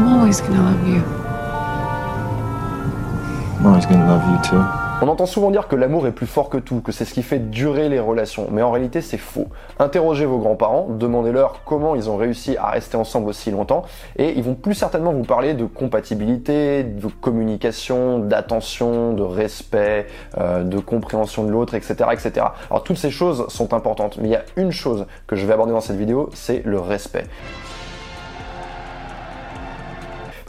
I'm always gonna love you. I'm always gonna love you too. On entend souvent dire que l'amour est plus fort que tout, que c'est ce qui fait durer les relations, mais en réalité c'est faux. Interrogez vos grands-parents, demandez-leur comment ils ont réussi à rester ensemble aussi longtemps, et ils vont plus certainement vous parler de compatibilité, de communication, d'attention, de respect, euh, de compréhension de l'autre, etc., etc. Alors toutes ces choses sont importantes, mais il y a une chose que je vais aborder dans cette vidéo, c'est le respect.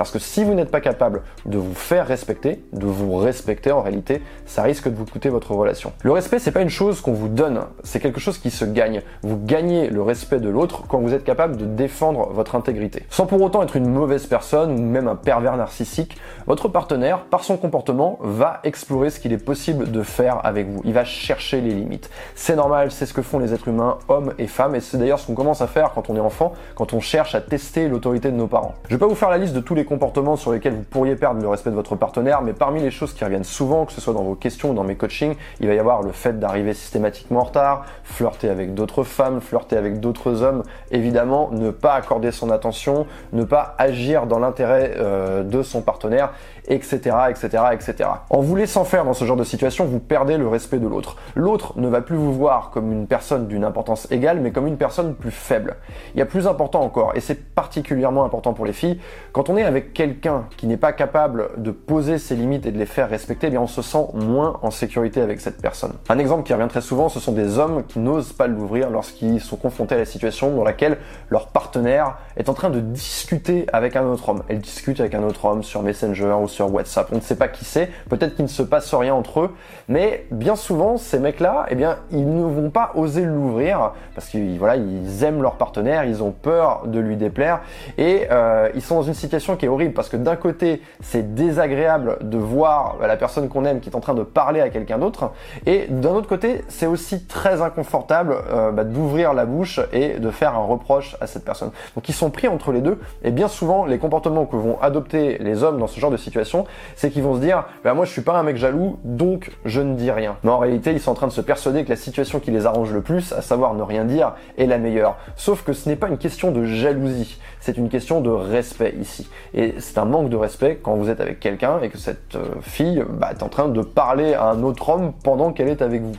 Parce que si vous n'êtes pas capable de vous faire respecter, de vous respecter en réalité, ça risque de vous coûter votre relation. Le respect, c'est pas une chose qu'on vous donne, c'est quelque chose qui se gagne. Vous gagnez le respect de l'autre quand vous êtes capable de défendre votre intégrité. Sans pour autant être une mauvaise personne ou même un pervers narcissique, votre partenaire, par son comportement, va explorer ce qu'il est possible de faire avec vous. Il va chercher les limites. C'est normal, c'est ce que font les êtres humains, hommes et femmes, et c'est d'ailleurs ce qu'on commence à faire quand on est enfant, quand on cherche à tester l'autorité de nos parents. Je vais pas vous faire la liste de tous les comportements sur lesquels vous pourriez perdre le respect de votre partenaire, mais parmi les choses qui reviennent souvent, que ce soit dans vos questions ou dans mes coachings, il va y avoir le fait d'arriver systématiquement en retard, flirter avec d'autres femmes, flirter avec d'autres hommes, évidemment, ne pas accorder son attention, ne pas agir dans l'intérêt euh, de son partenaire, etc., etc., etc. En vous laissant faire dans ce genre de situation, vous perdez le respect de l'autre. L'autre ne va plus vous voir comme une personne d'une importance égale, mais comme une personne plus faible. Il y a plus important encore, et c'est particulièrement important pour les filles, quand on est avec quelqu'un qui n'est pas capable de poser ses limites et de les faire respecter, eh bien on se sent moins en sécurité avec cette personne. Un exemple qui revient très souvent, ce sont des hommes qui n'osent pas l'ouvrir lorsqu'ils sont confrontés à la situation dans laquelle leur partenaire est en train de discuter avec un autre homme. Elle discute avec un autre homme sur Messenger ou sur On ne sait pas qui c'est. Peut-être qu'il ne se passe rien entre eux, mais bien souvent ces mecs-là, eh bien ils ne vont pas oser l'ouvrir parce qu'ils voilà, ils aiment leur partenaire, ils ont peur de lui déplaire. Et euh, ils sont dans une situation qui est horrible parce que d'un côté, c'est désagréable de voir la personne qu'on aime qui est en train de parler à quelqu'un d'autre, et d'un autre côté, c'est aussi très inconfortable euh, bah, d'ouvrir la bouche et de faire un reproche à cette personne. Donc ils sont pris entre les deux, et bien souvent, les comportements que vont adopter les hommes dans ce genre de situation, c'est qu'ils vont se dire, bah, moi je suis pas un mec jaloux, donc je ne dis rien. Mais en réalité, ils sont en train de se persuader que la situation qui les arrange le plus, à savoir ne rien dire, est la meilleure. Sauf que ce n'est pas une question de jalousie, c'est une question de respect ici. Et c'est un manque de respect quand vous êtes avec quelqu'un et que cette euh, fille bah, est en train de parler à un autre homme pendant qu'elle est avec vous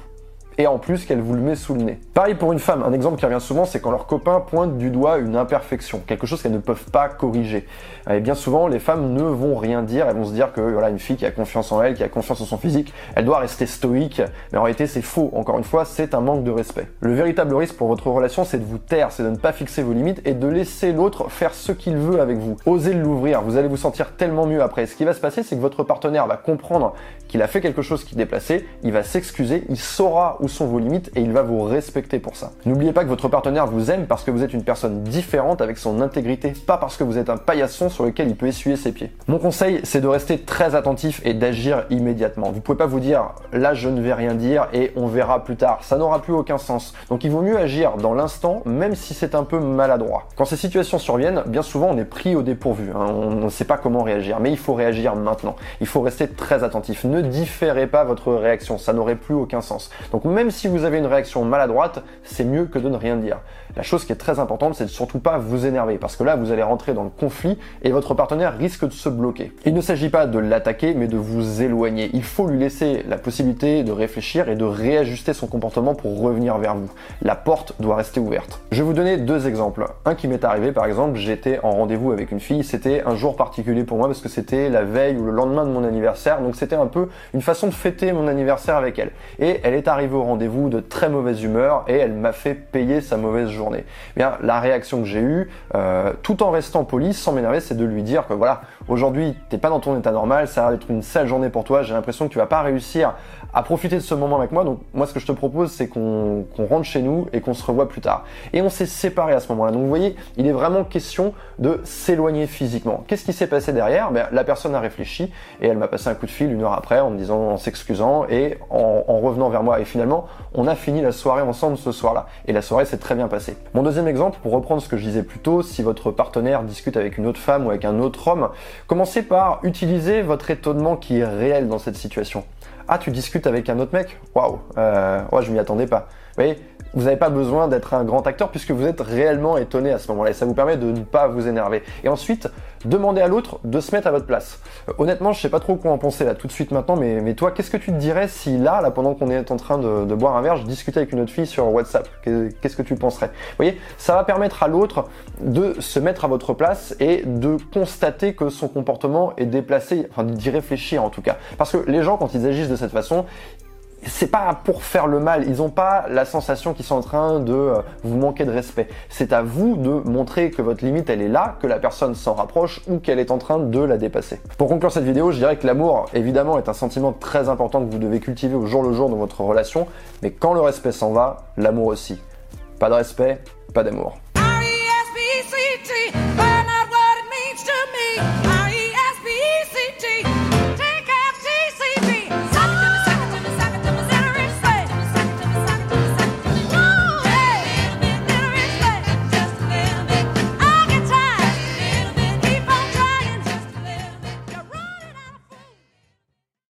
et en plus qu'elle vous le met sous le nez. Pareil pour une femme, un exemple qui revient souvent, c'est quand leur copain pointe du doigt une imperfection, quelque chose qu'elles ne peuvent pas corriger. Et bien souvent, les femmes ne vont rien dire, elles vont se dire que voilà, une fille qui a confiance en elle, qui a confiance en son physique, elle doit rester stoïque, mais en réalité c'est faux, encore une fois, c'est un manque de respect. Le véritable risque pour votre relation, c'est de vous taire, c'est de ne pas fixer vos limites et de laisser l'autre faire ce qu'il veut avec vous. Osez l'ouvrir, vous allez vous sentir tellement mieux après. Ce qui va se passer, c'est que votre partenaire va comprendre qu'il a fait quelque chose qui déplaçait, il va s'excuser, il saura où sont vos limites et il va vous respecter pour ça. N'oubliez pas que votre partenaire vous aime parce que vous êtes une personne différente avec son intégrité, pas parce que vous êtes un paillasson sur lequel il peut essuyer ses pieds. Mon conseil, c'est de rester très attentif et d'agir immédiatement. Vous pouvez pas vous dire là je ne vais rien dire et on verra plus tard. Ça n'aura plus aucun sens. Donc il vaut mieux agir dans l'instant, même si c'est un peu maladroit. Quand ces situations surviennent, bien souvent on est pris au dépourvu. Hein. On ne sait pas comment réagir, mais il faut réagir maintenant. Il faut rester très attentif. Ne différez pas votre réaction, ça n'aurait plus aucun sens. Donc même si vous avez une réaction maladroite, c'est mieux que de ne rien dire. La chose qui est très importante, c'est de surtout pas vous énerver, parce que là, vous allez rentrer dans le conflit et votre partenaire risque de se bloquer. Il ne s'agit pas de l'attaquer, mais de vous éloigner. Il faut lui laisser la possibilité de réfléchir et de réajuster son comportement pour revenir vers vous. La porte doit rester ouverte. Je vais vous donner deux exemples. Un qui m'est arrivé, par exemple, j'étais en rendez-vous avec une fille, c'était un jour particulier pour moi parce que c'était la veille ou le lendemain de mon anniversaire, donc c'était un peu une façon de fêter mon anniversaire avec elle. Et elle est arrivée au rendez-vous de très mauvaise humeur et elle m'a fait payer sa mauvaise journée. Eh bien, la réaction que j'ai eue, euh, tout en restant poli, sans m'énerver, c'est de lui dire que voilà, aujourd'hui, t'es pas dans ton état normal, ça va être une sale journée pour toi, j'ai l'impression que tu vas pas réussir à profiter de ce moment avec moi, donc moi ce que je te propose, c'est qu'on rentre chez nous et qu'on se revoit plus tard. Et on s'est séparés à ce moment-là. Donc vous voyez, il est vraiment question de s'éloigner physiquement. Qu'est-ce qui s'est passé derrière? Ben, La personne a réfléchi et elle m'a passé un coup de fil une heure après en me disant, en s'excusant et en revenant vers moi. Et finalement, on a fini la soirée ensemble ce soir-là. Et la soirée s'est très bien passée. Mon deuxième exemple, pour reprendre ce que je disais plus tôt, si votre partenaire discute avec une autre femme ou avec un autre homme, commencez par utiliser votre étonnement qui est réel dans cette situation. Ah, tu discutes avec un autre mec? Waouh, euh, ouais, je m'y attendais pas. Vous voyez, vous n'avez pas besoin d'être un grand acteur puisque vous êtes réellement étonné à ce moment-là et ça vous permet de ne pas vous énerver. Et ensuite, demandez à l'autre de se mettre à votre place. Euh, honnêtement, je sais pas trop quoi en penser là tout de suite maintenant, mais, mais toi, qu'est-ce que tu te dirais si là, là pendant qu'on est en train de, de, boire un verre, je discutais avec une autre fille sur WhatsApp? Qu'est-ce que tu penserais? Vous voyez, ça va permettre à l'autre de se mettre à votre place et de constater que son comportement est déplacé, enfin d'y réfléchir en tout cas. Parce que les gens, quand ils agissent de cette façon, c'est pas pour faire le mal, ils n'ont pas la sensation qu'ils sont en train de euh, vous manquer de respect. C'est à vous de montrer que votre limite elle est là, que la personne s'en rapproche ou qu'elle est en train de la dépasser. Pour conclure cette vidéo, je dirais que l'amour évidemment est un sentiment très important que vous devez cultiver au jour le jour dans votre relation, mais quand le respect s'en va, l'amour aussi. Pas de respect, pas d'amour.